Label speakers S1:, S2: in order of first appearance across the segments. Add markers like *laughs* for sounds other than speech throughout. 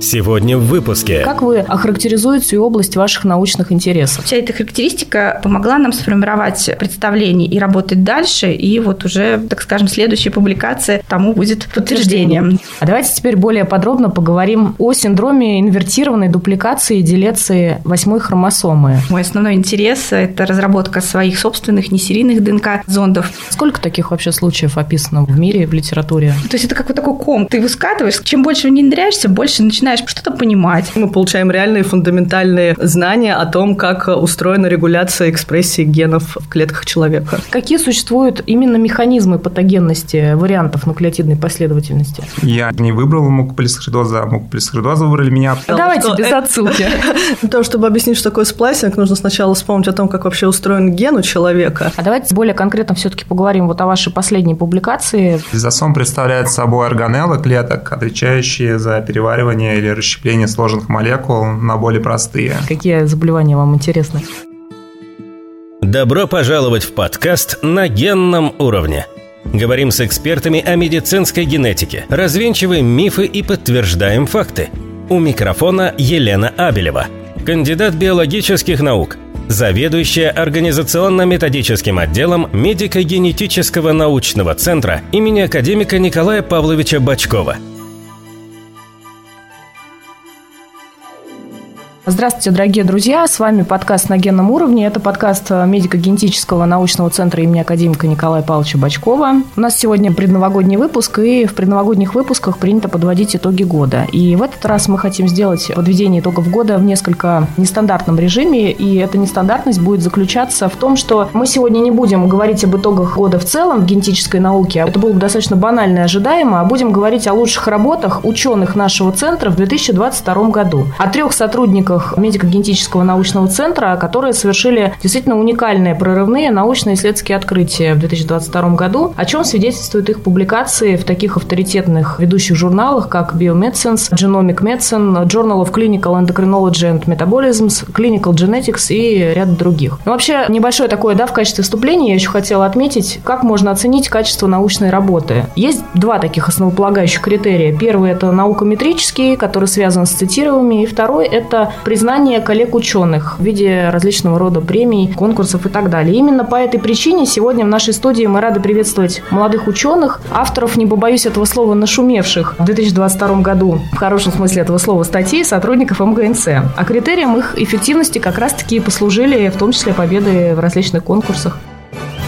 S1: Сегодня в выпуске.
S2: Как вы охарактеризуете область ваших научных интересов?
S3: Вся эта характеристика помогла нам сформировать представление и работать дальше, и вот уже, так скажем, следующая публикация тому будет подтверждением.
S2: А давайте теперь более подробно поговорим о синдроме инвертированной дупликации и делеции восьмой хромосомы.
S3: Мой основной интерес – это разработка своих собственных несерийных ДНК-зондов.
S2: Сколько таких вообще случаев описано в мире, в литературе?
S3: То есть это как вот такой ком. Ты выскатываешь, чем больше внедряешься, больше начинаешь что-то понимать.
S4: Мы получаем реальные фундаментальные знания о том, как устроена регуляция экспрессии генов в клетках человека.
S2: Какие существуют именно механизмы патогенности вариантов нуклеотидной последовательности?
S5: Я не выбрал мукополисахаридоза, а мукополисахаридоза выбрали меня.
S2: Давайте что... без отсылки. *laughs*
S4: Для того, чтобы объяснить, что такое сплайсинг, нужно сначала вспомнить о том, как вообще устроен ген у человека.
S2: А давайте более конкретно все-таки поговорим вот о вашей последней публикации.
S5: Лизосом представляет собой органеллы клеток, отвечающие за переваривание или расщепление сложных молекул на более простые.
S2: Какие заболевания вам интересны?
S1: Добро пожаловать в подкаст «На генном уровне». Говорим с экспертами о медицинской генетике, развенчиваем мифы и подтверждаем факты. У микрофона Елена Абелева, кандидат биологических наук, заведующая организационно-методическим отделом медико-генетического научного центра имени академика Николая Павловича Бачкова –
S2: Здравствуйте, дорогие друзья! С вами подкаст «На генном уровне». Это подкаст медико-генетического научного центра имени академика Николая Павловича Бачкова. У нас сегодня предновогодний выпуск, и в предновогодних выпусках принято подводить итоги года. И в этот раз мы хотим сделать подведение итогов года в несколько нестандартном режиме, и эта нестандартность будет заключаться в том, что мы сегодня не будем говорить об итогах года в целом в генетической науке, это было бы достаточно банально и ожидаемо, а будем говорить о лучших работах ученых нашего центра в 2022 году. О трех сотрудниках сотрудниках медико-генетического научного центра, которые совершили действительно уникальные прорывные научно-исследовательские открытия в 2022 году, о чем свидетельствуют их публикации в таких авторитетных ведущих журналах, как Biomedicines, Genomic Medicine, Journal of Clinical Endocrinology and Metabolism, Clinical Genetics и ряд других. Но вообще, небольшое такое, да, в качестве вступления я еще хотела отметить, как можно оценить качество научной работы. Есть два таких основополагающих критерия. Первый – это наукометрический, который связан с цитированиями, и второй – это признание коллег-ученых в виде различного рода премий, конкурсов и так далее. Именно по этой причине сегодня в нашей студии мы рады приветствовать молодых ученых, авторов, не побоюсь этого слова, нашумевших в 2022 году, в хорошем смысле этого слова, статей сотрудников МГНЦ. А критерием их эффективности как раз-таки послужили в том числе победы в различных конкурсах.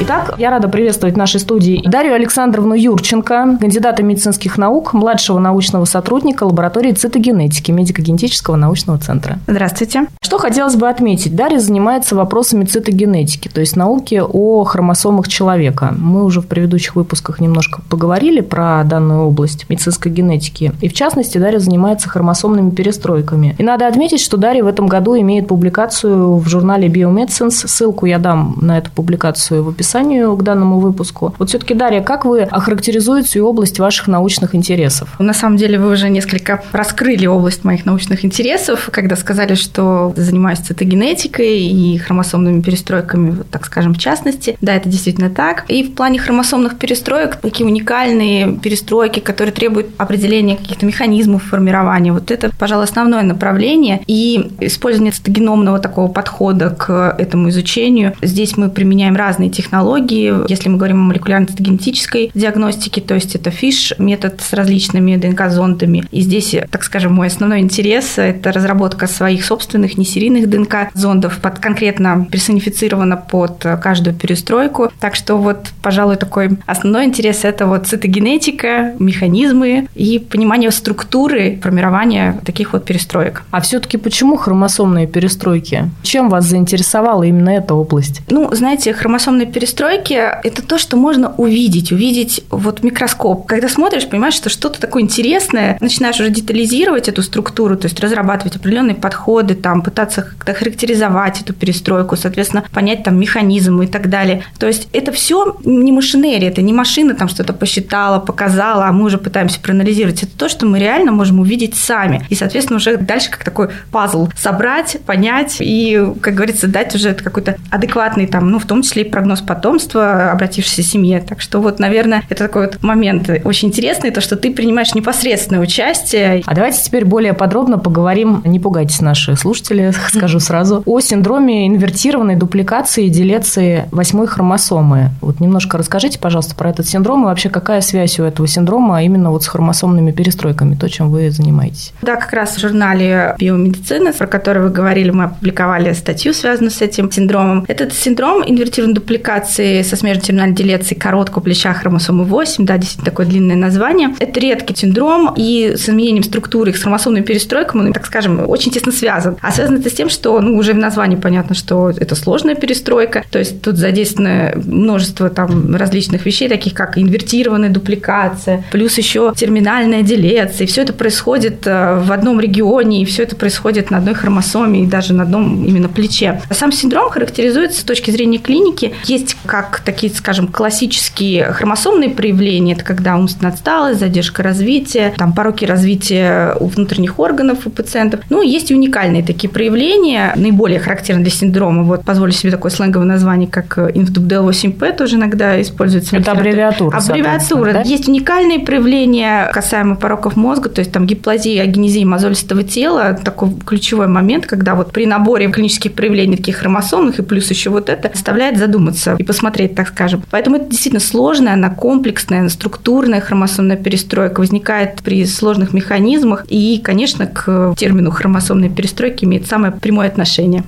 S2: Итак, я рада приветствовать в нашей студии Дарью Александровну Юрченко, кандидата медицинских наук, младшего научного сотрудника лаборатории цитогенетики медико-генетического научного центра.
S3: Здравствуйте.
S2: Что хотелось бы отметить? Дарья занимается вопросами цитогенетики, то есть науки о хромосомах человека. Мы уже в предыдущих выпусках немножко поговорили про данную область медицинской генетики. И в частности, Дарья занимается хромосомными перестройками. И надо отметить, что Дарья в этом году имеет публикацию в журнале Biomedicines. Ссылку я дам на эту публикацию в описании описанию к данному выпуску. Вот все-таки, Дарья, как вы охарактеризуете область ваших научных интересов?
S3: На самом деле вы уже несколько раскрыли область моих научных интересов, когда сказали, что занимаюсь цитогенетикой и хромосомными перестройками, так скажем, в частности. Да, это действительно так. И в плане хромосомных перестроек такие уникальные перестройки, которые требуют определения каких-то механизмов формирования. Вот это, пожалуй, основное направление. И использование цитогеномного такого подхода к этому изучению. Здесь мы применяем разные технологии технологии. Если мы говорим о молекулярно-генетической диагностике, то есть это ФИШ, метод с различными ДНК-зондами. И здесь, так скажем, мой основной интерес – это разработка своих собственных несерийных ДНК-зондов, под, конкретно персонифицировано под каждую перестройку. Так что вот, пожалуй, такой основной интерес – это вот цитогенетика, механизмы и понимание структуры формирования таких вот перестроек.
S2: А все-таки почему хромосомные перестройки? Чем вас заинтересовала именно эта область?
S3: Ну, знаете, хромосомные перестройки перестройки – это то, что можно увидеть, увидеть вот микроскоп. Когда смотришь, понимаешь, что что-то такое интересное, начинаешь уже детализировать эту структуру, то есть разрабатывать определенные подходы, там, пытаться как-то характеризовать эту перестройку, соответственно, понять там механизм и так далее. То есть это все не машинерия, это не машина там что-то посчитала, показала, а мы уже пытаемся проанализировать. Это то, что мы реально можем увидеть сами. И, соответственно, уже дальше как такой пазл собрать, понять и, как говорится, дать уже какой-то адекватный там, ну, в том числе и прогноз по потомство, обратившейся семье. Так что вот, наверное, это такой вот момент очень интересный, то, что ты принимаешь непосредственное участие.
S2: А давайте теперь более подробно поговорим, не пугайтесь наши слушатели, *laughs* скажу сразу, о синдроме инвертированной дупликации и делеции восьмой хромосомы. Вот немножко расскажите, пожалуйста, про этот синдром и вообще какая связь у этого синдрома именно вот с хромосомными перестройками, то, чем вы занимаетесь.
S3: Да, как раз в журнале биомедицины, про который вы говорили, мы опубликовали статью, связанную с этим синдромом. Этот синдром инвертированной дупликации со смежной терминальной делецией короткого плеча хромосомы 8, да, действительно такое длинное название. Это редкий синдром, и с изменением структуры их с хромосомной перестройкой он, так скажем, очень тесно связан. А связано это с тем, что ну, уже в названии понятно, что это сложная перестройка, то есть тут задействовано множество там различных вещей, таких как инвертированная дупликация, плюс еще терминальная делеция. И все это происходит э, в одном регионе, и все это происходит на одной хромосоме и даже на одном именно плече. Сам синдром характеризуется с точки зрения клиники. Есть как такие, скажем, классические хромосомные проявления, это когда умственная отсталость, задержка развития, там пороки развития у внутренних органов у пациентов. Ну, есть и уникальные такие проявления, наиболее характерны для синдрома. Вот позволю себе такое сленговое название, как INFDUBDL8P, тоже иногда используется.
S2: Это аббревиатура.
S3: Аббревиатура. Да? Есть уникальные проявления касаемо пороков мозга, то есть там гиплазия, агенезия мозолистого тела, такой ключевой момент, когда вот при наборе клинических проявлений таких хромосомных и плюс еще вот это заставляет задуматься и посмотреть, так скажем. Поэтому это действительно сложная, она комплексная, она структурная хромосомная перестройка возникает при сложных механизмах и, конечно, к термину хромосомной перестройки имеет самое прямое отношение.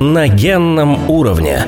S1: На генном уровне.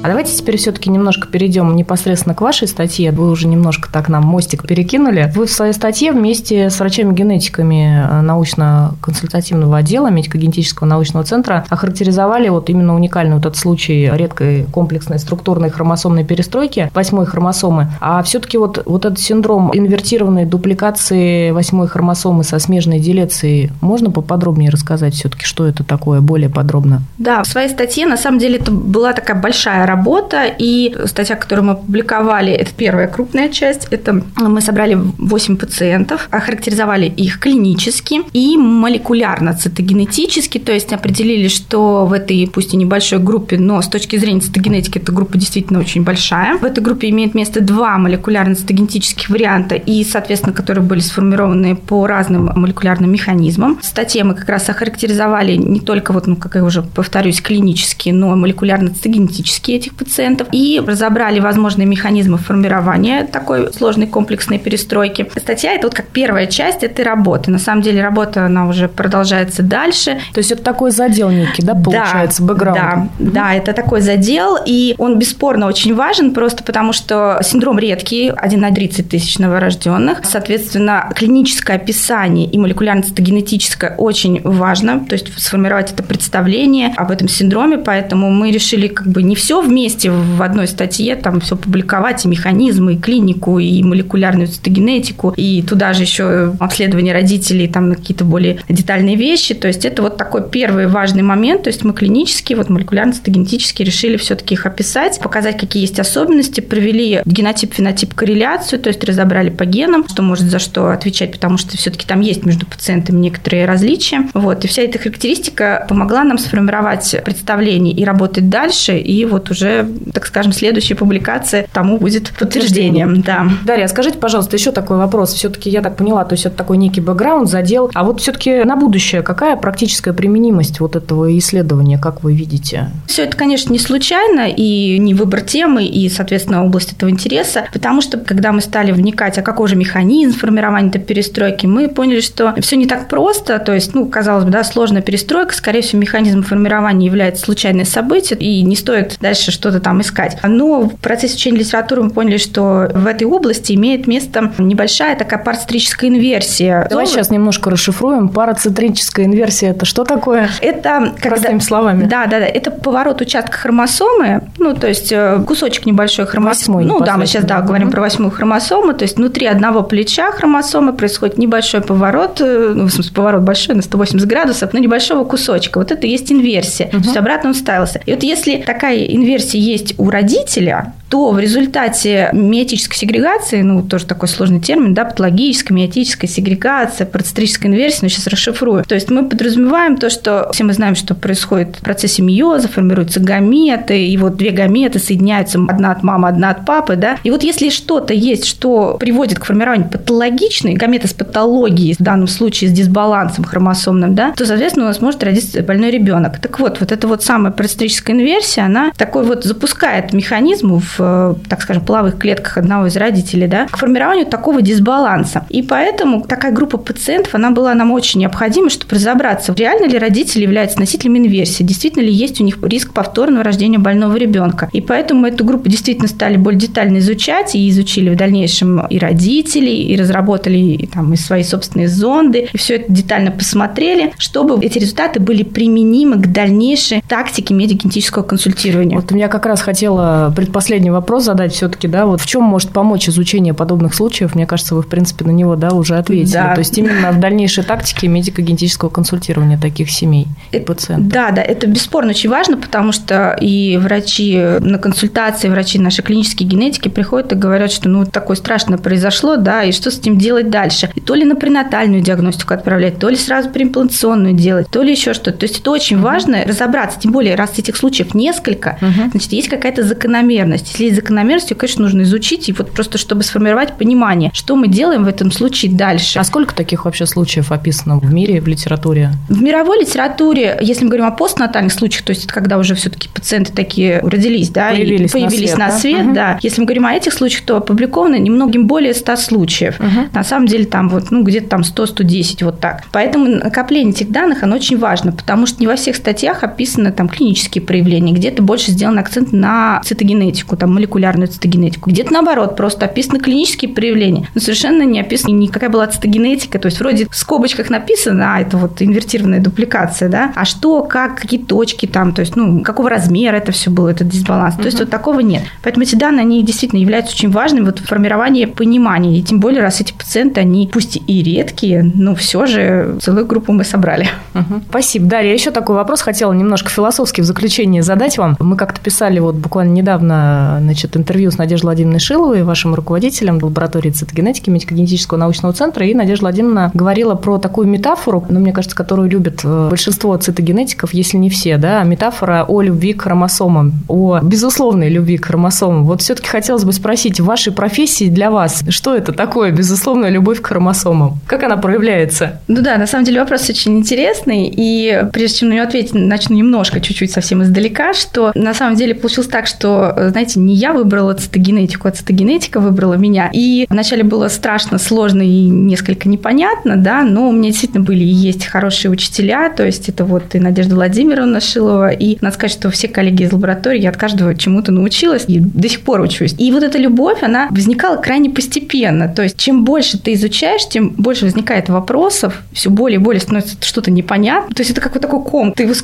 S2: А давайте теперь все-таки немножко перейдем непосредственно к вашей статье. Вы уже немножко так нам мостик перекинули. Вы в своей статье вместе с врачами-генетиками э, научно-консультативного отдела медико-генетического научного центра охарактеризовали вот именно уникальный вот этот случай редкой комплексной структурной хромосомной перестройки восьмой хромосомы. А все-таки вот, вот этот синдром инвертированной дупликации восьмой хромосомы со смежной делецией, можно поподробнее рассказать все-таки, что это такое, более подробно?
S3: Да, в своей статье на самом деле это была такая большая работа, и статья, которую мы опубликовали, это первая крупная часть. Это мы собрали 8 пациентов, охарактеризовали их клинически и молекулярно-цитогенетически, то есть определили, что в этой, пусть и небольшой группе, но с точки зрения цитогенетики эта группа действительно очень большая. В этой группе имеет место два молекулярно-цитогенетических варианта, и, соответственно, которые были сформированы по разным молекулярным механизмам. В статье мы как раз охарактеризовали не только, вот, ну, как я уже повторюсь, клинические, но и молекулярно-цитогенетические этих пациентов и разобрали возможные механизмы формирования такой сложной комплексной перестройки. Статья – это вот как первая часть этой работы. На самом деле работа, она уже продолжается дальше.
S2: То есть это такой задел некий, да, получается, да, бэкграунд?
S3: Да, угу. да, это такой задел, и он бесспорно очень важен, просто потому что синдром редкий, один на 30 тысяч новорожденных. Соответственно, клиническое описание и молекулярно-цитогенетическое очень важно, то есть сформировать это представление об этом синдроме, поэтому мы решили как бы не все вместе в одной статье там все публиковать, и механизмы, и клинику, и молекулярную цитогенетику, и туда же еще обследование родителей, там какие-то более детальные вещи. То есть это вот такой первый важный момент. То есть мы клинически, вот молекулярно-цитогенетически решили все-таки их описать, показать, какие есть особенности, провели генотип-фенотип корреляцию, то есть разобрали по генам, что может за что отвечать, потому что все-таки там есть между пациентами некоторые различия. Вот. И вся эта характеристика помогла нам сформировать представление и работать дальше, и вот уже уже, так скажем, следующая публикация тому будет подтверждением. Да.
S2: Дарья, скажите, пожалуйста, еще такой вопрос. Все-таки я так поняла, то есть это такой некий бэкграунд, задел. А вот все-таки на будущее какая практическая применимость вот этого исследования, как вы видите?
S3: Все это, конечно, не случайно и не выбор темы, и, соответственно, область этого интереса, потому что, когда мы стали вникать, а какой же механизм формирования этой перестройки, мы поняли, что все не так просто, то есть, ну, казалось бы, да, сложная перестройка, скорее всего, механизм формирования является случайное событие, и не стоит дальше дальше что-то там искать. Но в процессе изучения литературы мы поняли, что в этой области имеет место небольшая такая парацентрическая инверсия.
S2: Давай Но... сейчас немножко расшифруем. Парацентрическая инверсия – это что такое?
S3: Это
S2: когда... Простыми словами.
S3: Да, да, да. Это поворот участка хромосомы, ну, то есть э, кусочек небольшой хромосомы. Ну, да, мы сейчас, да, говорим про восьмую хромосому, то есть внутри одного плеча хромосомы происходит небольшой поворот, э, ну, в смысле, поворот большой, на 180 градусов, но небольшого кусочка. Вот это и есть инверсия. Угу. То есть обратно он ставился. И вот если такая инверсия версии есть у родителя, то в результате миотической сегрегации, ну, тоже такой сложный термин, да, патологическая миотическая сегрегация, процентрическая инверсия, но сейчас расшифрую. То есть мы подразумеваем то, что все мы знаем, что происходит в процессе миоза, формируются гаметы, и вот две гаметы соединяются, одна от мамы, одна от папы, да, и вот если что-то есть, что приводит к формированию патологичной гаметы с патологией, в данном случае с дисбалансом хромосомным, да, то, соответственно, у нас может родиться больной ребенок. Так вот, вот эта вот самая параситрическая инверсия, она такой вот запускает механизм в, так скажем, половых клетках одного из родителей, да, к формированию такого дисбаланса. И поэтому такая группа пациентов, она была нам очень необходима, чтобы разобраться, реально ли родители являются носителями инверсии, действительно ли есть у них риск повторного рождения больного ребенка. И поэтому эту группу действительно стали более детально изучать и изучили в дальнейшем и родителей, и разработали и, там, и свои собственные зонды, и все это детально посмотрели, чтобы эти результаты были применимы к дальнейшей тактике медико-генетического консультирования.
S2: Вот меня как раз хотела предпоследний вопрос задать все-таки, да, вот в чем может помочь изучение подобных случаев? Мне кажется, вы, в принципе, на него, да, уже ответили. Да. То есть именно в дальнейшей тактике медико-генетического консультирования таких семей и пациентов.
S3: Да, да, это бесспорно очень важно, потому что и врачи на консультации, врачи нашей клинической генетики приходят и говорят, что ну такое страшное произошло, да, и что с этим делать дальше? И то ли на пренатальную диагностику отправлять, то ли сразу преимплантационную делать, то ли еще что-то. То есть это очень важно разобраться, тем более, раз этих случаев несколько, угу. Значит, есть какая-то закономерность. Если есть закономерность, ее, конечно, нужно изучить, и вот просто чтобы сформировать понимание, что мы делаем в этом случае дальше.
S2: А сколько таких вообще случаев описано в мире, в литературе?
S3: В мировой литературе, если мы говорим о постнатальных случаях, то есть это когда уже все-таки пациенты такие родились, да,
S2: появились,
S3: и появились на свет, на свет угу. да. Если мы говорим о этих случаях, то опубликовано немногим более 100 случаев. Угу. На самом деле там вот, ну, где-то там 100-110, вот так. Поэтому накопление этих данных, оно очень важно, потому что не во всех статьях описаны там клинические проявления, где-то больше сделан акцент на цитогенетику, там, молекулярную цитогенетику, где-то наоборот, просто описаны клинические проявления, но совершенно не описана никакая была цитогенетика, то есть вроде в скобочках написано, а это вот инвертированная дупликация, да, а что, как, какие точки там, то есть, ну, какого размера это все было, этот дисбаланс, угу. то есть вот такого нет. Поэтому эти данные, они действительно являются очень важными вот в формировании понимания, и тем более, раз эти пациенты, они пусть и редкие, но все же целую группу мы собрали.
S2: Угу. Спасибо. Дарья, еще такой вопрос хотела немножко философски в заключение задать вам. Мы как-то писали вот буквально недавно значит, интервью с Надеждой Владимировной Шиловой, вашим руководителем лаборатории цитогенетики медико-генетического научного центра, и Надежда Владимировна говорила про такую метафору, ну, мне кажется, которую любят э, большинство цитогенетиков, если не все, да, метафора о любви к хромосомам, о безусловной любви к хромосомам. Вот все-таки хотелось бы спросить, в вашей профессии для вас, что это такое безусловная любовь к хромосомам? Как она проявляется?
S3: Ну да, на самом деле вопрос очень интересный, и прежде чем на него ответить, начну немножко, чуть-чуть совсем издалека, что на самом деле получилось так, что, знаете, не я выбрала цитогенетику, а цитогенетика выбрала меня. И вначале было страшно, сложно и несколько непонятно, да, но у меня действительно были и есть хорошие учителя, то есть это вот и Надежда Владимировна Шилова, и надо сказать, что все коллеги из лаборатории, я от каждого чему-то научилась и до сих пор учусь. И вот эта любовь, она возникала крайне постепенно, то есть чем больше ты изучаешь, тем больше возникает вопросов, все более и более становится что-то непонятно, то есть это как вот такой ком, ты его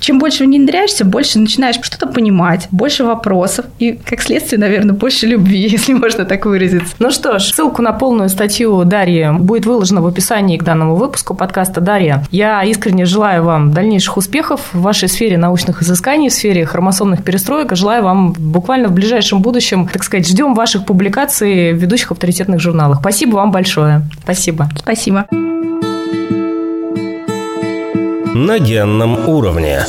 S3: чем больше внедряешься, больше начинаешь что-то понимать, больше вопросов и, как следствие, наверное, больше любви, *laughs* если можно так выразиться.
S2: Ну что ж, ссылку на полную статью Дарьи будет выложена в описании к данному выпуску подкаста Дарья. Я искренне желаю вам дальнейших успехов в вашей сфере научных изысканий, в сфере хромосомных перестроек. Желаю вам буквально в ближайшем будущем, так сказать, ждем ваших публикаций в ведущих авторитетных журналах. Спасибо вам большое. Спасибо.
S3: Спасибо.
S1: На генном уровне.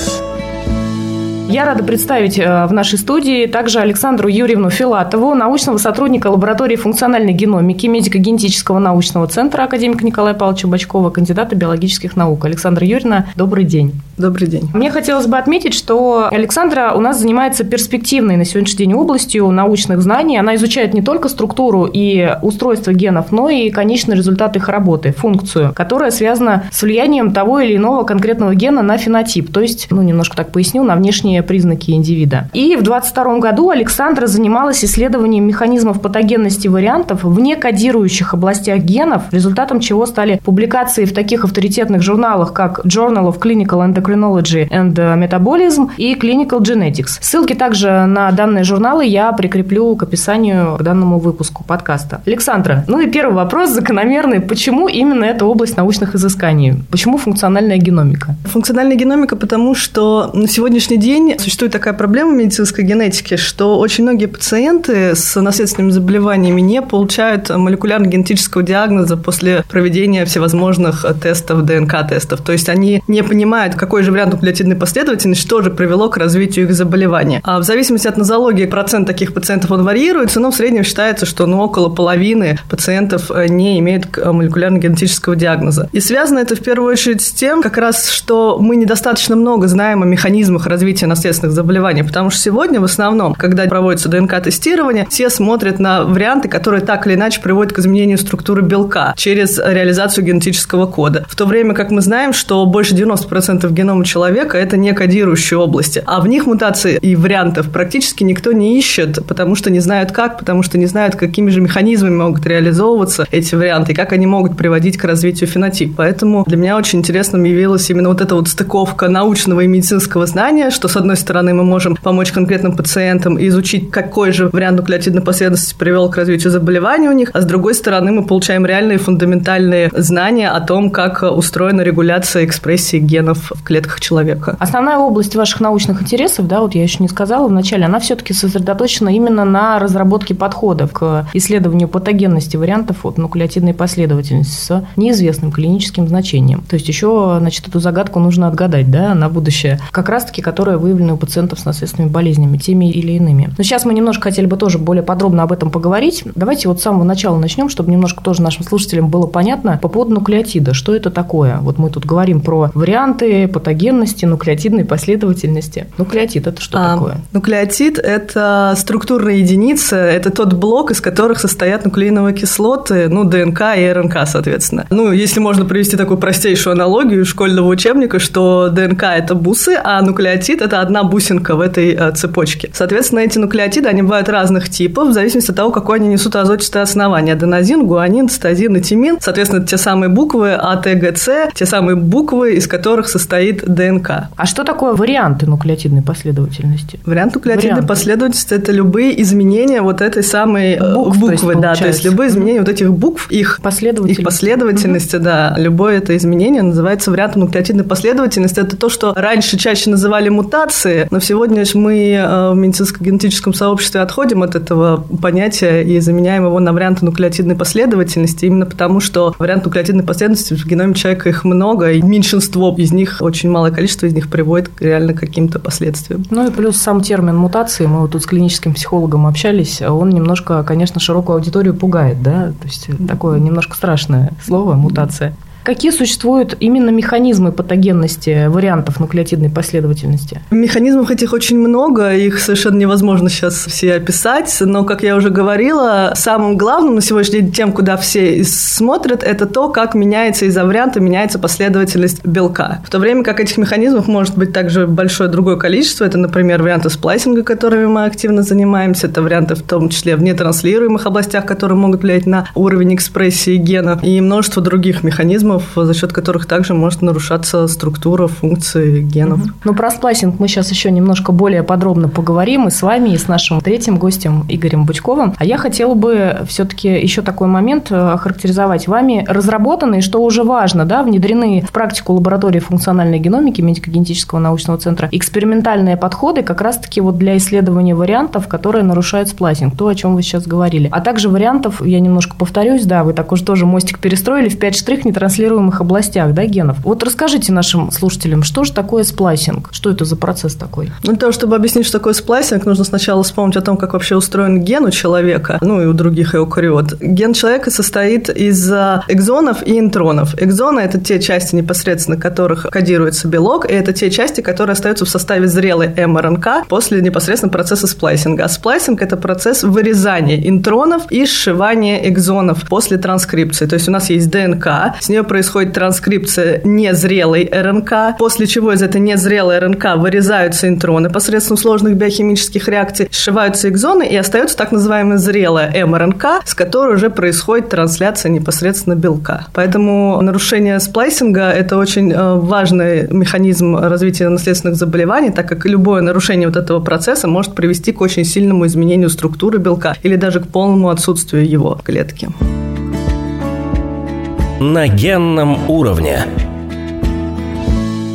S2: Я рада представить э, в нашей студии также Александру Юрьевну Филатову, научного сотрудника лаборатории функциональной геномики медико-генетического научного центра академика Николая Павловича Бачкова, кандидата биологических наук. Александра Юрьевна, добрый день.
S4: Добрый день.
S2: Мне хотелось бы отметить, что Александра у нас занимается перспективной на сегодняшний день областью научных знаний. Она изучает не только структуру и устройство генов, но и конечный результат их работы, функцию, которая связана с влиянием того или иного конкретного гена на фенотип, то есть, ну, немножко так поясню, на внешние признаки индивида. И в 22 году Александра занималась исследованием механизмов патогенности вариантов в некодирующих областях генов, результатом чего стали публикации в таких авторитетных журналах, как Journal of Clinical Endocrinology and Metabolism и Clinical Genetics. Ссылки также на данные журналы я прикреплю к описанию к данному выпуску подкаста. Александра, ну и первый вопрос закономерный. Почему именно эта область научных изысканий? Почему функциональная геномика?
S4: Функциональная геномика, потому что на сегодняшний день день существует такая проблема в медицинской генетике, что очень многие пациенты с наследственными заболеваниями не получают молекулярно-генетического диагноза после проведения всевозможных тестов, ДНК-тестов. То есть они не понимают, какой же вариант нуклеотидной последовательности, что же привело к развитию их заболевания. А в зависимости от нозологии процент таких пациентов он варьируется, но в среднем считается, что ну, около половины пациентов э, не имеют молекулярно-генетического диагноза. И связано это в первую очередь с тем, как раз, что мы недостаточно много знаем о механизмах развития наследственных заболеваний, потому что сегодня в основном, когда проводится ДНК-тестирование, все смотрят на варианты, которые так или иначе приводят к изменению структуры белка через реализацию генетического кода. В то время как мы знаем, что больше 90% генома человека – это не кодирующие области, а в них мутации и вариантов практически никто не ищет, потому что не знают как, потому что не знают, какими же механизмами могут реализовываться эти варианты и как они могут приводить к развитию фенотипа. Поэтому для меня очень интересным явилась именно вот эта вот стыковка научного и медицинского знания, что, с одной стороны, мы можем помочь конкретным пациентам и изучить, какой же вариант нуклеотидной последовательности привел к развитию заболевания у них, а с другой стороны, мы получаем реальные фундаментальные знания о том, как устроена регуляция экспрессии генов в клетках человека.
S2: Основная область ваших научных интересов, да, вот я еще не сказала вначале, она все-таки сосредоточена именно на разработке подходов к исследованию патогенности вариантов от нуклеотидной последовательности с неизвестным клиническим значением. То есть еще, значит, эту загадку нужно отгадать, да, на будущее. Как раз-таки, которая выявлена у пациентов с наследственными болезнями, теми или иными. Но сейчас мы немножко хотели бы тоже более подробно об этом поговорить. Давайте вот с самого начала начнем, чтобы немножко тоже нашим слушателям было понятно по поводу нуклеотида. Что это такое? Вот мы тут говорим про варианты патогенности, нуклеотидной последовательности. Нуклеотид – это что а, такое?
S4: Нуклеотид – это структурная единица, это тот блок, из которых состоят нуклеиновые кислоты, ну, ДНК и РНК, соответственно. Ну, если можно привести такую простейшую аналогию школьного учебника, что ДНК – это бусы, а нуклеотид – это одна бусинка в этой э, цепочке. Соответственно, эти нуклеотиды, они бывают разных типов, в зависимости от того, какое они несут азотистое основание. Аденозин, гуанин, цитозин и тимин. Соответственно, те самые буквы А, Т, Г, С, те самые буквы, из которых состоит ДНК.
S2: А что такое варианты нуклеотидной последовательности?
S4: Вариант нуклеотидной варианты. последовательности – это любые изменения вот этой самой э, Букв, буквы, то да, то есть любые изменения вот этих букв, их последовательности, их последовательности угу. да, любое это изменение называется вариантом нуклеотидной последовательности. Это то, что раньше чаще называли мутации, но сегодня мы э, в медицинско-генетическом сообществе отходим от этого понятия и заменяем его на варианты нуклеотидной последовательности, именно потому, что вариант нуклеотидной последовательности в геноме человека их много, и меньшинство из них, очень малое количество из них приводит реально к каким-то последствиям.
S2: Ну и плюс сам термин мутации, мы вот тут с клиническим психологом общались, он немножко, конечно, широкую аудиторию пугает, да, то есть такое немножко страшное слово мутация. Какие существуют именно механизмы патогенности вариантов нуклеотидной последовательности?
S4: Механизмов этих очень много, их совершенно невозможно сейчас все описать, но, как я уже говорила, самым главным на сегодняшний день тем, куда все смотрят, это то, как меняется из-за варианта, меняется последовательность белка. В то время как этих механизмов может быть также большое другое количество. Это, например, варианты сплайсинга, которыми мы активно занимаемся, это варианты в том числе в нетранслируемых областях, которые могут влиять на уровень экспрессии гена, и множество других механизмов, механизмов, за счет которых также может нарушаться структура функции генов. Угу.
S2: Ну, про сплайсинг мы сейчас еще немножко более подробно поговорим и с вами, и с нашим третьим гостем Игорем Бучковым. А я хотела бы все-таки еще такой момент э, охарактеризовать вами. Разработанные, что уже важно, да, внедрены в практику лаборатории функциональной геномики медико-генетического научного центра экспериментальные подходы как раз-таки вот для исследования вариантов, которые нарушают сплайсинг, то, о чем вы сейчас говорили. А также вариантов, я немножко повторюсь, да, вы так уже тоже мостик перестроили в 5 штрих, не транслируете транслируемых областях да, генов. Вот расскажите нашим слушателям, что же такое сплайсинг? Что это за процесс такой?
S4: Ну, для того, чтобы объяснить, что такое сплайсинг, нужно сначала вспомнить о том, как вообще устроен ген у человека, ну и у других эукариот. Ген человека состоит из экзонов и интронов. Экзоны – это те части, непосредственно которых кодируется белок, и это те части, которые остаются в составе зрелой мРНК после непосредственно процесса сплайсинга. А сплайсинг – это процесс вырезания интронов и сшивания экзонов после транскрипции. То есть у нас есть ДНК, с нее происходит транскрипция незрелой РНК, после чего из этой незрелой РНК вырезаются интроны посредством сложных биохимических реакций, сшиваются экзоны и остается так называемая зрелая мРНК, с которой уже происходит трансляция непосредственно белка. Поэтому нарушение сплайсинга – это очень э, важный механизм развития наследственных заболеваний, так как любое нарушение вот этого процесса может привести к очень сильному изменению структуры белка или даже к полному отсутствию его в клетке
S1: на генном уровне.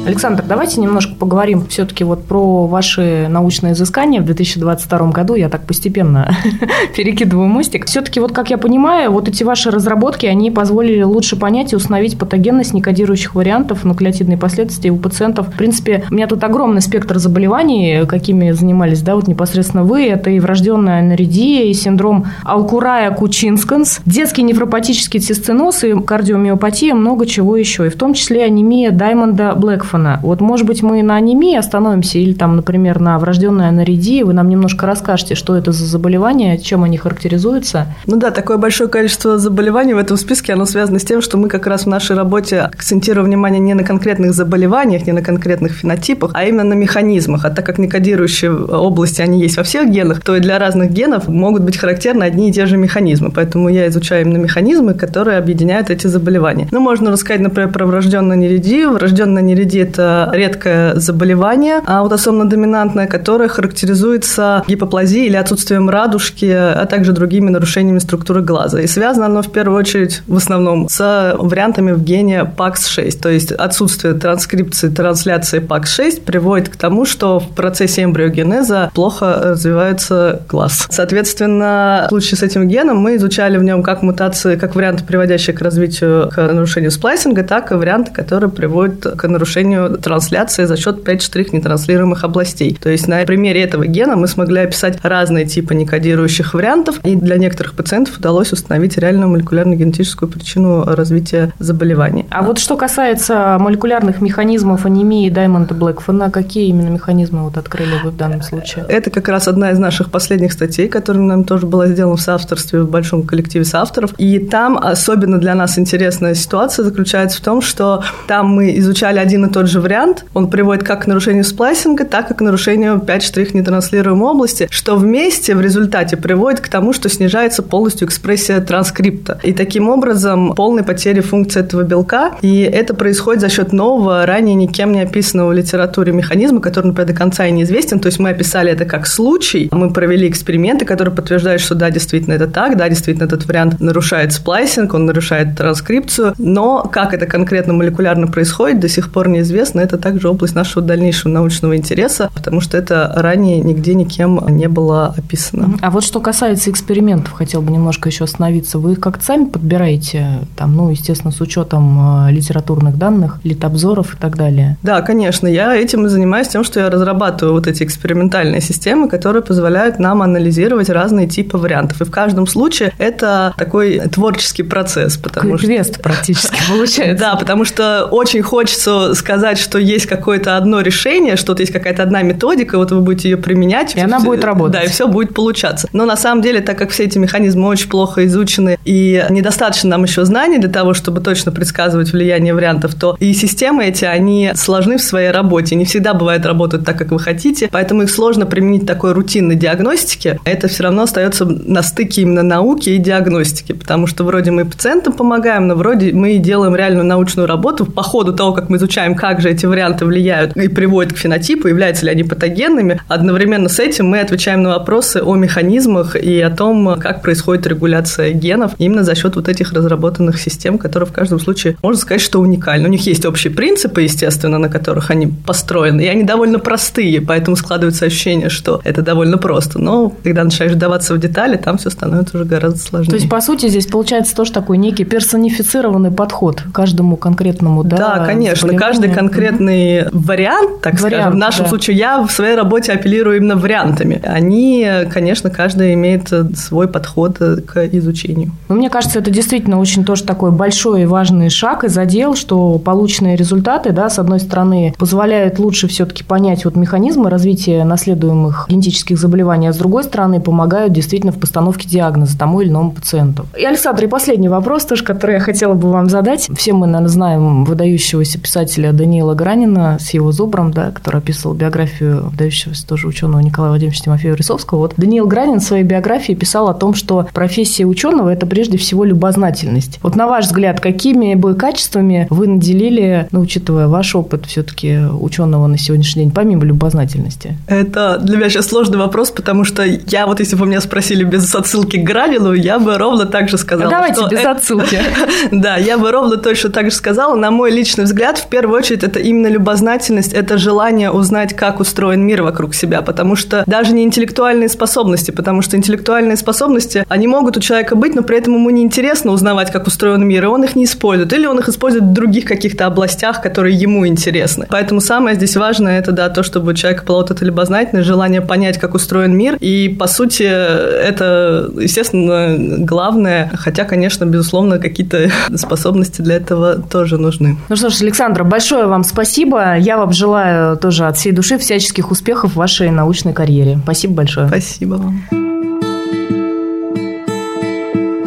S2: Александр, давайте немножко поговорим все-таки вот про ваши научные изыскания в 2022 году. Я так постепенно *laughs* перекидываю мостик. Все-таки вот, как я понимаю, вот эти ваши разработки, они позволили лучше понять и установить патогенность некодирующих вариантов нуклеотидной последствия у пациентов. В принципе, у меня тут огромный спектр заболеваний, какими занимались, да, вот непосредственно вы. Это и врожденная аноридия, и синдром Алкурая-Кучинсканс, детский нефропатический цистеноз и кардиомиопатия, много чего еще. И в том числе анемия Даймонда Блэкфона. Вот, может быть, мы на анемии остановимся или там, например, на врожденной аноридии. Вы нам немножко расскажете, что это за заболевания, чем они характеризуются.
S4: Ну да, такое большое количество заболеваний в этом списке, оно связано с тем, что мы как раз в нашей работе акцентируем внимание не на конкретных заболеваниях, не на конкретных фенотипах, а именно на механизмах. А так как некодирующие области, они есть во всех генах, то и для разных генов могут быть характерны одни и те же механизмы. Поэтому я изучаю именно механизмы, которые объединяют эти заболевания. Ну, можно рассказать, например, про врожденную неридию. Врожденная неридия – это редкое заболевание, аутосомно-доминантное, которое характеризуется гипоплазией или отсутствием радужки, а также другими нарушениями структуры глаза. И связано оно в первую очередь в основном с вариантами в гене PAX6, то есть отсутствие транскрипции, трансляции PAX6 приводит к тому, что в процессе эмбриогенеза плохо развивается глаз. Соответственно, в случае с этим геном мы изучали в нем как мутации, как варианты, приводящие к развитию, к нарушению сплайсинга, так и варианты, которые приводят к нарушению трансляции за счет 5-штрих нетранслируемых областей. То есть на примере этого гена мы смогли описать разные типы некодирующих вариантов, и для некоторых пациентов удалось установить реальную молекулярно-генетическую причину развития заболевания.
S2: А вот что касается молекулярных механизмов анемии Даймонда Блэкфона, какие именно механизмы вот открыли вы в данном случае?
S4: Это как раз одна из наших последних статей, которая нам тоже была сделана в соавторстве в большом коллективе соавторов. И там особенно для нас интересная ситуация заключается в том, что там мы изучали один и тот же вариант. Он приводит как к нарушению сплайсинга, так и к нарушению 5 штрих нетранслируемой области, что вместе в результате приводит к тому, что снижается полностью экспрессия транскрипта. И таким образом полной потери функции этого белка. И это происходит за счет нового, ранее никем не описанного в литературе механизма, который, например, до конца и неизвестен. То есть мы описали это как случай, мы провели эксперименты, которые подтверждают, что да, действительно это так, да, действительно этот вариант нарушает сплайсинг, он нарушает транскрипцию, но как это конкретно молекулярно происходит, до сих пор неизвестно. Это также область нашего дальнейшего научного интереса, потому что это ранее нигде никем не было описано.
S2: А вот что касается экспериментов, хотел бы немножко еще остановиться. Вы их как-то сами подбираете, там, ну, естественно, с учетом э, литературных данных, литобзоров и так далее?
S4: Да, конечно. Я этим и занимаюсь тем, что я разрабатываю вот эти экспериментальные системы, которые позволяют нам анализировать разные типы вариантов. И в каждом случае это такой творческий процесс.
S2: Потому Квест что... практически *laughs* получается.
S4: Да, потому что очень хочется сказать, что есть какое-то одно решение, что-то есть какая-то одна методика, вот вы будете ее применять.
S2: И она будет работать.
S4: Да, и все будет получаться. Но на самом деле, так как все эти механизмы очень плохо изучены и недостаточно нам еще знаний для того, чтобы точно предсказывать влияние вариантов, то и системы эти, они сложны в своей работе. Не всегда бывает работать так, как вы хотите, поэтому их сложно применить такой рутинной диагностике. Это все равно остается на стыке именно науки и диагностики, потому что вроде мы пациентам помогаем, но вроде мы делаем реальную научную работу по ходу того, как мы изучаем, как же эти варианты влияют и приводят к фенотипу, являются ли они патогенными. Одновременно с этим мы отвечаем на вопросы о механизмах и о том, как происходит регуляция генов именно за счет вот этих разработанных систем, которые в каждом случае, можно сказать, что уникальны. У них есть общие принципы, естественно, на которых они построены, и они довольно простые, поэтому складывается ощущение, что это довольно просто. Но когда начинаешь вдаваться в детали, там все становится уже гораздо сложнее.
S2: То есть, по сути, здесь получается тоже такой некий персонифицированный подход к каждому конкретному, да?
S4: Да, конечно. Каждый конкретный mm-hmm. вариант, так вариант, скажем, в нашем да. случае я в своей работе апеллирую именно вариантами. Они, конечно, каждый имеет свой подход к изучению.
S2: Ну, мне кажется, это действительно очень тоже такой большой и важный шаг и задел, что полученные результаты, да, с одной стороны, позволяют лучше все-таки понять вот механизмы развития наследуемых генетических заболеваний, а с другой стороны, помогают действительно в постановке диагноза тому или иному пациенту. И, Александр, и последний вопрос тоже, который я хотела бы вам задать. Все мы, наверное, знаем выдающегося писателя Даниила Гранина с его зубром, да, который описывал биографию выдающегося тоже ученого Николая Владимировича Тимофеева Рисовского. Вот Даниил Гранин в своей биографии писал о том, что профессия ученого – это прежде всего любознательность. Вот на ваш взгляд, какими бы качествами вы наделили, ну, учитывая ваш опыт все-таки ученого на сегодняшний день, помимо любознательности?
S4: Это для меня сейчас сложный вопрос, потому что я вот, если бы меня спросили без отсылки к Гранину, я бы ровно так же сказала.
S2: Давайте без отсылки. *laughs*
S4: Да, я бы ровно точно так же сказала. На мой личный взгляд, в первую очередь, очередь, это именно любознательность, это желание узнать, как устроен мир вокруг себя, потому что даже не интеллектуальные способности, потому что интеллектуальные способности, они могут у человека быть, но при этом ему не интересно узнавать, как устроен мир, и он их не использует, или он их использует в других каких-то областях, которые ему интересны. Поэтому самое здесь важное это да, то, чтобы у человека была вот эта любознательность, желание понять, как устроен мир, и по сути это, естественно, главное, хотя, конечно, безусловно, какие-то *laughs* способности для этого тоже нужны.
S2: Ну что ж, Александра, большое вам спасибо. Я вам желаю тоже от всей души всяческих успехов в вашей научной карьере. Спасибо большое.
S4: Спасибо вам.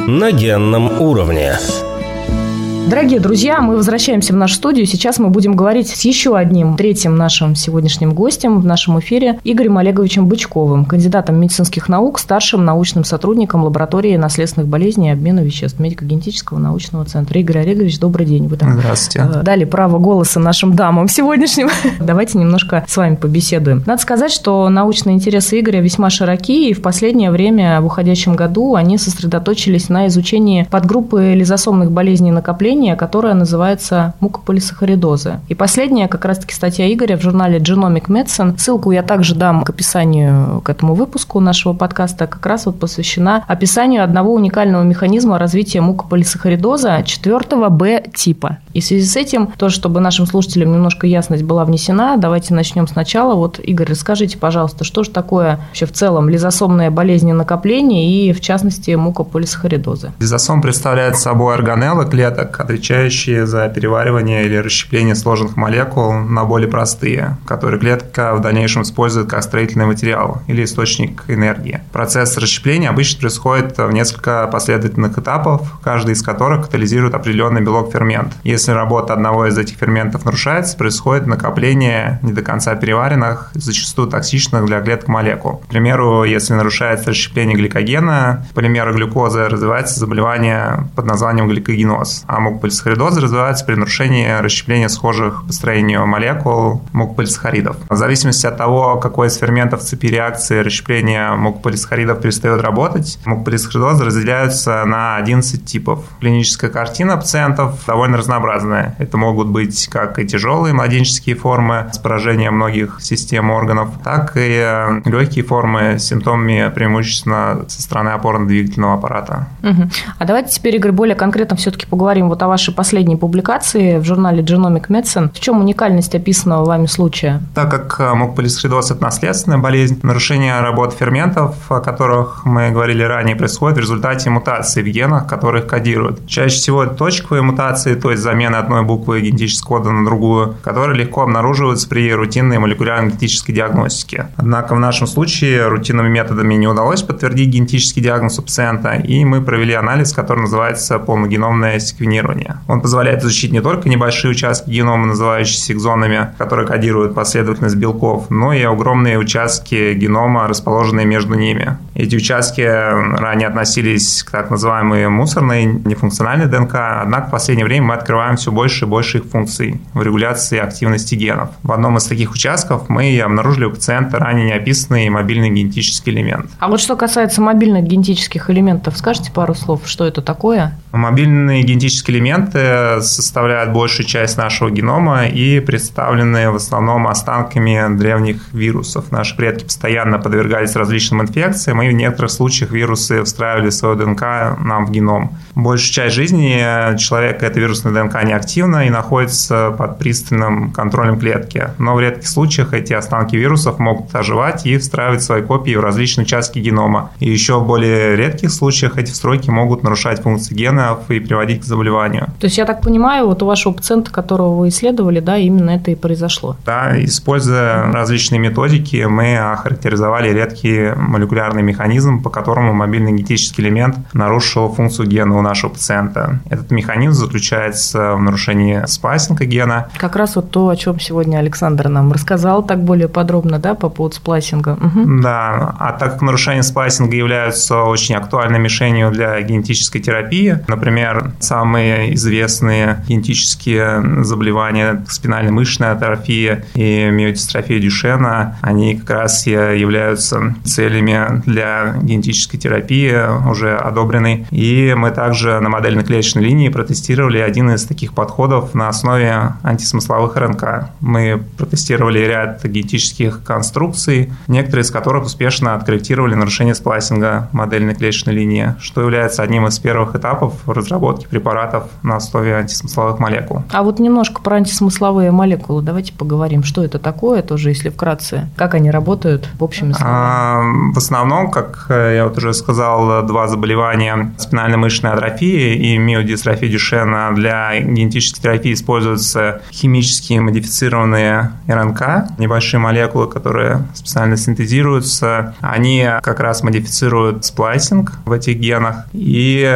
S1: На генном уровне.
S2: Дорогие друзья, мы возвращаемся в нашу студию. Сейчас мы будем говорить с еще одним, третьим нашим сегодняшним гостем в нашем эфире, Игорем Олеговичем Бычковым, кандидатом медицинских наук, старшим научным сотрудником лаборатории наследственных болезней и обмена веществ медико-генетического научного центра. Игорь Олегович, добрый день.
S5: Вы там Здравствуйте.
S2: Э, дали право голоса нашим дамам сегодняшним. *laughs* Давайте немножко с вами побеседуем. Надо сказать, что научные интересы Игоря весьма широки, и в последнее время, в уходящем году, они сосредоточились на изучении подгруппы лизосомных болезней накопления заболевание, которое называется мукополисахаридоза. И последняя как раз-таки статья Игоря в журнале Genomic Medicine. Ссылку я также дам к описанию к этому выпуску нашего подкаста, как раз вот посвящена описанию одного уникального механизма развития мукополисахаридоза 4 Б типа. И в связи с этим, тоже чтобы нашим слушателям немножко ясность была внесена, давайте начнем сначала. Вот, Игорь, расскажите, пожалуйста, что же такое вообще в целом лизосомная болезнь накопления и, в частности, мукополисахаридоза?
S5: Лизосом представляет собой органеллы клеток, отвечающие за переваривание или расщепление сложных молекул на более простые, которые клетка в дальнейшем использует как строительный материал или источник энергии. Процесс расщепления обычно происходит в несколько последовательных этапов, каждый из которых катализирует определенный белок-фермент. Если работа одного из этих ферментов нарушается, происходит накопление не до конца переваренных, зачастую токсичных для клеток молекул. К примеру, если нарушается расщепление гликогена, полимера глюкозы, развивается заболевание под названием гликогеноз, а мукополисахаридоза развивается при нарушении расщепления схожих по строению молекул мукополисахаридов. В зависимости от того, какой из ферментов цепи реакции расщепления мукополисахаридов перестает работать, мукополисахаридозы разделяются на 11 типов. Клиническая картина пациентов довольно разнообразная. Это могут быть как и тяжелые младенческие формы с поражением многих систем органов, так и легкие формы с симптомами преимущественно со стороны опорно-двигательного аппарата.
S2: Угу. А давайте теперь, Игорь, более конкретно все-таки поговорим вот о вашей последней публикации в журнале Genomic Medicine. В чем уникальность описанного вами случая?
S5: Так как э, мукополисахаридоз – это наследственная болезнь, нарушение работы ферментов, о которых мы говорили ранее, происходит в результате мутаций в генах, которые их кодируют. Чаще всего это точковые мутации, то есть замена одной буквы генетического кода на другую, которые легко обнаруживаются при рутинной молекулярно-генетической диагностике. Однако в нашем случае рутинными методами не удалось подтвердить генетический диагноз у пациента, и мы провели анализ, который называется полногеномное секвенирования. Он позволяет изучить не только небольшие участки генома, называющиеся экзонами, которые кодируют последовательность белков, но и огромные участки генома, расположенные между ними. Эти участки ранее относились к так называемой мусорной, нефункциональной ДНК, однако в последнее время мы открываем все больше и больше их функций в регуляции активности генов. В одном из таких участков мы обнаружили у пациента ранее неописанный мобильный генетический элемент.
S2: А вот что касается мобильных генетических элементов, скажите пару слов, что это такое?
S5: Мобильные генетические элементы составляют большую часть нашего генома и представлены в основном останками древних вирусов. Наши предки постоянно подвергались различным инфекциям, и в некоторых случаях вирусы встраивали свою ДНК нам в геном. Большую часть жизни человека эта вирусная ДНК не активна и находится под пристальным контролем клетки. Но в редких случаях эти останки вирусов могут оживать и встраивать свои копии в различные участки генома. И еще в более редких случаях эти встройки могут нарушать функции генов и приводить к заболеванию.
S2: То есть, я так понимаю, вот у вашего пациента, которого вы исследовали, да, именно это и произошло?
S5: Да, используя различные методики, мы охарактеризовали редкий молекулярный механизм, по которому мобильный генетический элемент нарушил функцию гена у нашего пациента. Этот механизм заключается в нарушении сплайсинга гена.
S2: Как раз вот то, о чем сегодня Александр нам рассказал так более подробно, да, по поводу сплайсинга. Угу.
S5: Да, а так как нарушения сплайсинга являются очень актуальной мишенью для генетической терапии, Например, самый известные генетические заболевания спинальной мышечной атрофии и миодистрофия Дюшена, они как раз и являются целями для генетической терапии, уже одобренной. И мы также на модельной клеточной линии протестировали один из таких подходов на основе антисмысловых РНК. Мы протестировали ряд генетических конструкций, некоторые из которых успешно откорректировали нарушение сплайсинга модельной клеточной линии, что является одним из первых этапов разработки препаратов на основе антисмысловых молекул.
S2: А вот немножко про антисмысловые молекулы давайте поговорим. Что это такое тоже, если вкратце? Как они работают в общем
S5: а, В основном, как я вот уже сказал, два заболевания спинальной мышечной атрофии и миодистрофии Дюшена для генетической терапии используются химически модифицированные РНК, небольшие молекулы, которые специально синтезируются. Они как раз модифицируют сплайсинг в этих генах. И,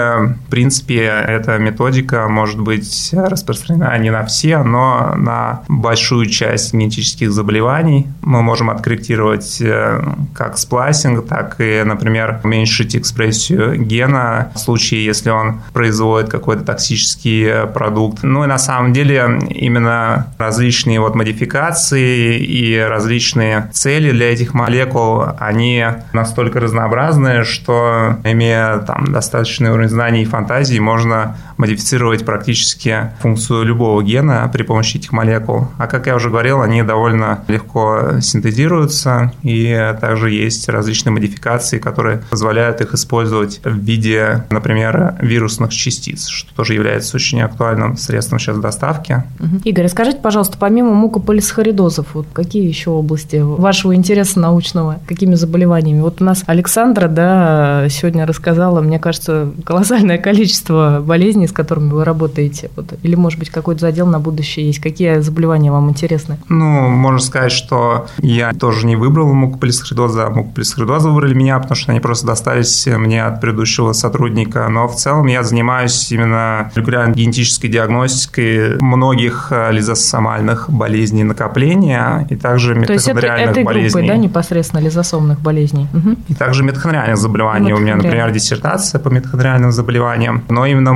S5: в принципе, эта методика может быть распространена не на все, но на большую часть генетических заболеваний. Мы можем откорректировать э, как сплайсинг, так и, например, уменьшить экспрессию гена в случае, если он производит какой-то токсический продукт. Ну и на самом деле именно различные вот модификации и различные цели для этих молекул, они настолько разнообразны, что имея там достаточный уровень знаний и фантазии, можно модифицировать практически функцию любого гена при помощи этих молекул. А как я уже говорил, они довольно легко синтезируются, и также есть различные модификации, которые позволяют их использовать в виде, например, вирусных частиц, что тоже является очень актуальным средством сейчас доставки.
S2: Игорь, скажите, пожалуйста, помимо мукополисхоридозов, вот какие еще области вашего интереса научного, какими заболеваниями? Вот у нас Александра, да, сегодня рассказала, мне кажется, колоссальное количество болезней, с которыми вы работаете. Вот, или, может быть, какой-то задел на будущее есть? Какие заболевания вам интересны?
S5: Ну, можно сказать, что я тоже не выбрал мукополисхоридоза, а мукополисхоридоза выбрали меня, потому что они просто достались мне от предыдущего сотрудника. Но в целом я занимаюсь именно регулярной генетической диагностикой многих э, лизосомальных болезней накопления и также митохондриальных
S2: То есть это,
S5: болезней.
S2: группы, да, непосредственно лизосомных болезней? Угу.
S5: И также митохондриальных заболеваний. У меня, например, диссертация по митохондриальным заболеваниям. Но именно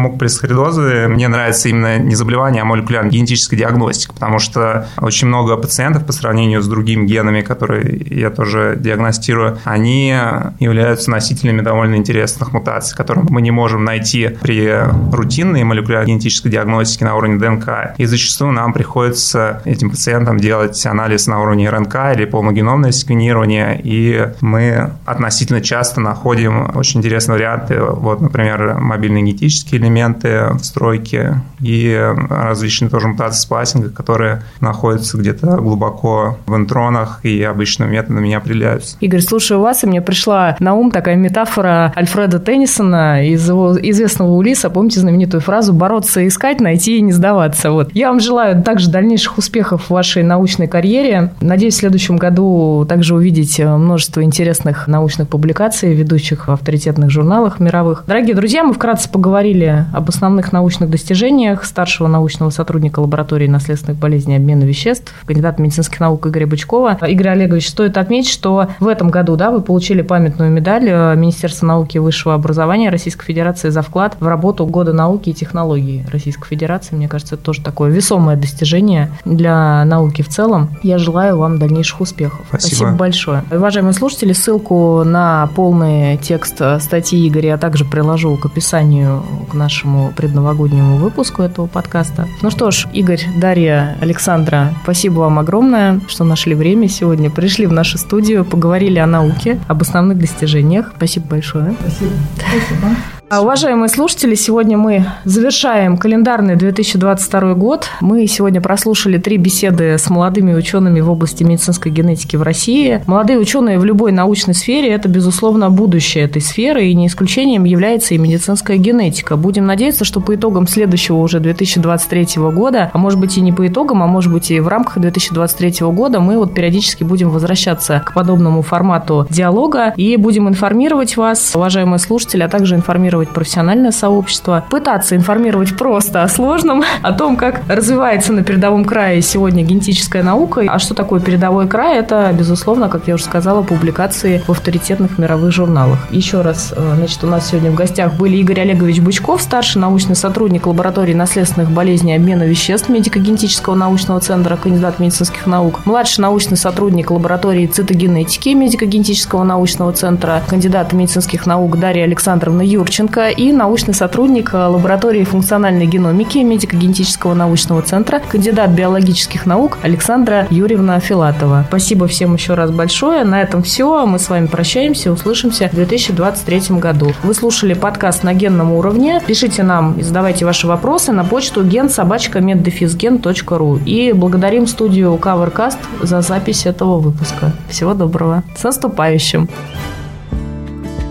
S5: мукополисхоридозы мне нравится именно не заболевание, а молекулярная генетическая диагностика, потому что очень много пациентов по сравнению с другими генами, которые я тоже диагностирую, они являются носителями довольно интересных мутаций, которые мы не можем найти при рутинной молекулярной генетической диагностике на уровне ДНК. И зачастую нам приходится этим пациентам делать анализ на уровне РНК или полногеномное секвенирование, и мы относительно часто находим очень интересные варианты, вот, например, мобильные генетические элементы в стройке и различные тоже мутации спайсинга, которые находятся где-то глубоко в интронах и обычным методом не определяются.
S2: Игорь, слушаю вас, и мне пришла на ум такая метафора Альфреда Теннисона из его известного Улиса. Помните знаменитую фразу «бороться, искать, найти и не сдаваться». Вот. Я вам желаю также дальнейших успехов в вашей научной карьере. Надеюсь, в следующем году также увидеть множество интересных научных публикаций, ведущих в авторитетных журналах мировых. Дорогие друзья, мы вкратце поговорили об основных научных достижениях старшего научного сотрудника лаборатории наследственных болезней и обмена веществ, кандидата медицинских наук Игоря Бычкова. Игорь Олегович, стоит отметить, что в этом году да, вы получили памятную медаль э, Министерства науки и высшего образования Российской Федерации за вклад в работу года науки и технологий Российской Федерации. Мне кажется, это тоже такое весомое достижение для науки в целом. Я желаю вам дальнейших успехов.
S5: Спасибо,
S2: Спасибо большое. Уважаемые слушатели, ссылку на полный текст статьи Игоря я также приложу к описанию к нашему предновогоднему выпуску этого подкаста. Ну что ж, Игорь, Дарья, Александра, спасибо вам огромное, что нашли время сегодня, пришли в нашу студию, поговорили о науке, об основных достижениях. Спасибо большое.
S4: Спасибо. Спасибо.
S2: А, уважаемые слушатели, сегодня мы завершаем календарный 2022 год. Мы сегодня прослушали три беседы с молодыми учеными в области медицинской генетики в России. Молодые ученые в любой научной сфере – это, безусловно, будущее этой сферы, и не исключением является и медицинская генетика. Будем надеяться, что по итогам следующего уже 2023 года, а может быть и не по итогам, а может быть и в рамках 2023 года, мы вот периодически будем возвращаться к подобному формату диалога и будем информировать вас, уважаемые слушатели, а также информировать информировать профессиональное сообщество, пытаться информировать просто о сложном, о том, как развивается на передовом крае сегодня генетическая наука. А что такое передовой край? Это, безусловно, как я уже сказала, публикации в авторитетных мировых журналах. Еще раз, э, значит, у нас сегодня в гостях были Игорь Олегович Бучков, старший научный сотрудник лаборатории наследственных болезней обмена веществ медико-генетического научного центра, кандидат медицинских наук, младший научный сотрудник лаборатории цитогенетики медико-генетического научного центра, кандидат медицинских наук Дарья Александровна Юрченко и научный сотрудник лаборатории функциональной геномики медико-генетического научного центра, кандидат биологических наук Александра Юрьевна Филатова. Спасибо всем еще раз большое. На этом все. Мы с вами прощаемся. Услышимся в 2023 году. Вы слушали подкаст на генном уровне. Пишите нам и задавайте ваши вопросы на почту gensobachka.meddefisgen.ru И благодарим студию CoverCast за запись этого выпуска. Всего доброго. С наступающим!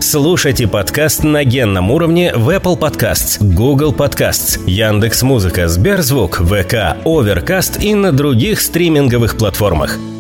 S1: Слушайте подкаст на генном уровне в Apple Podcasts, Google Podcasts, Яндекс.Музыка, Сберзвук, ВК, Overcast и на других стриминговых платформах –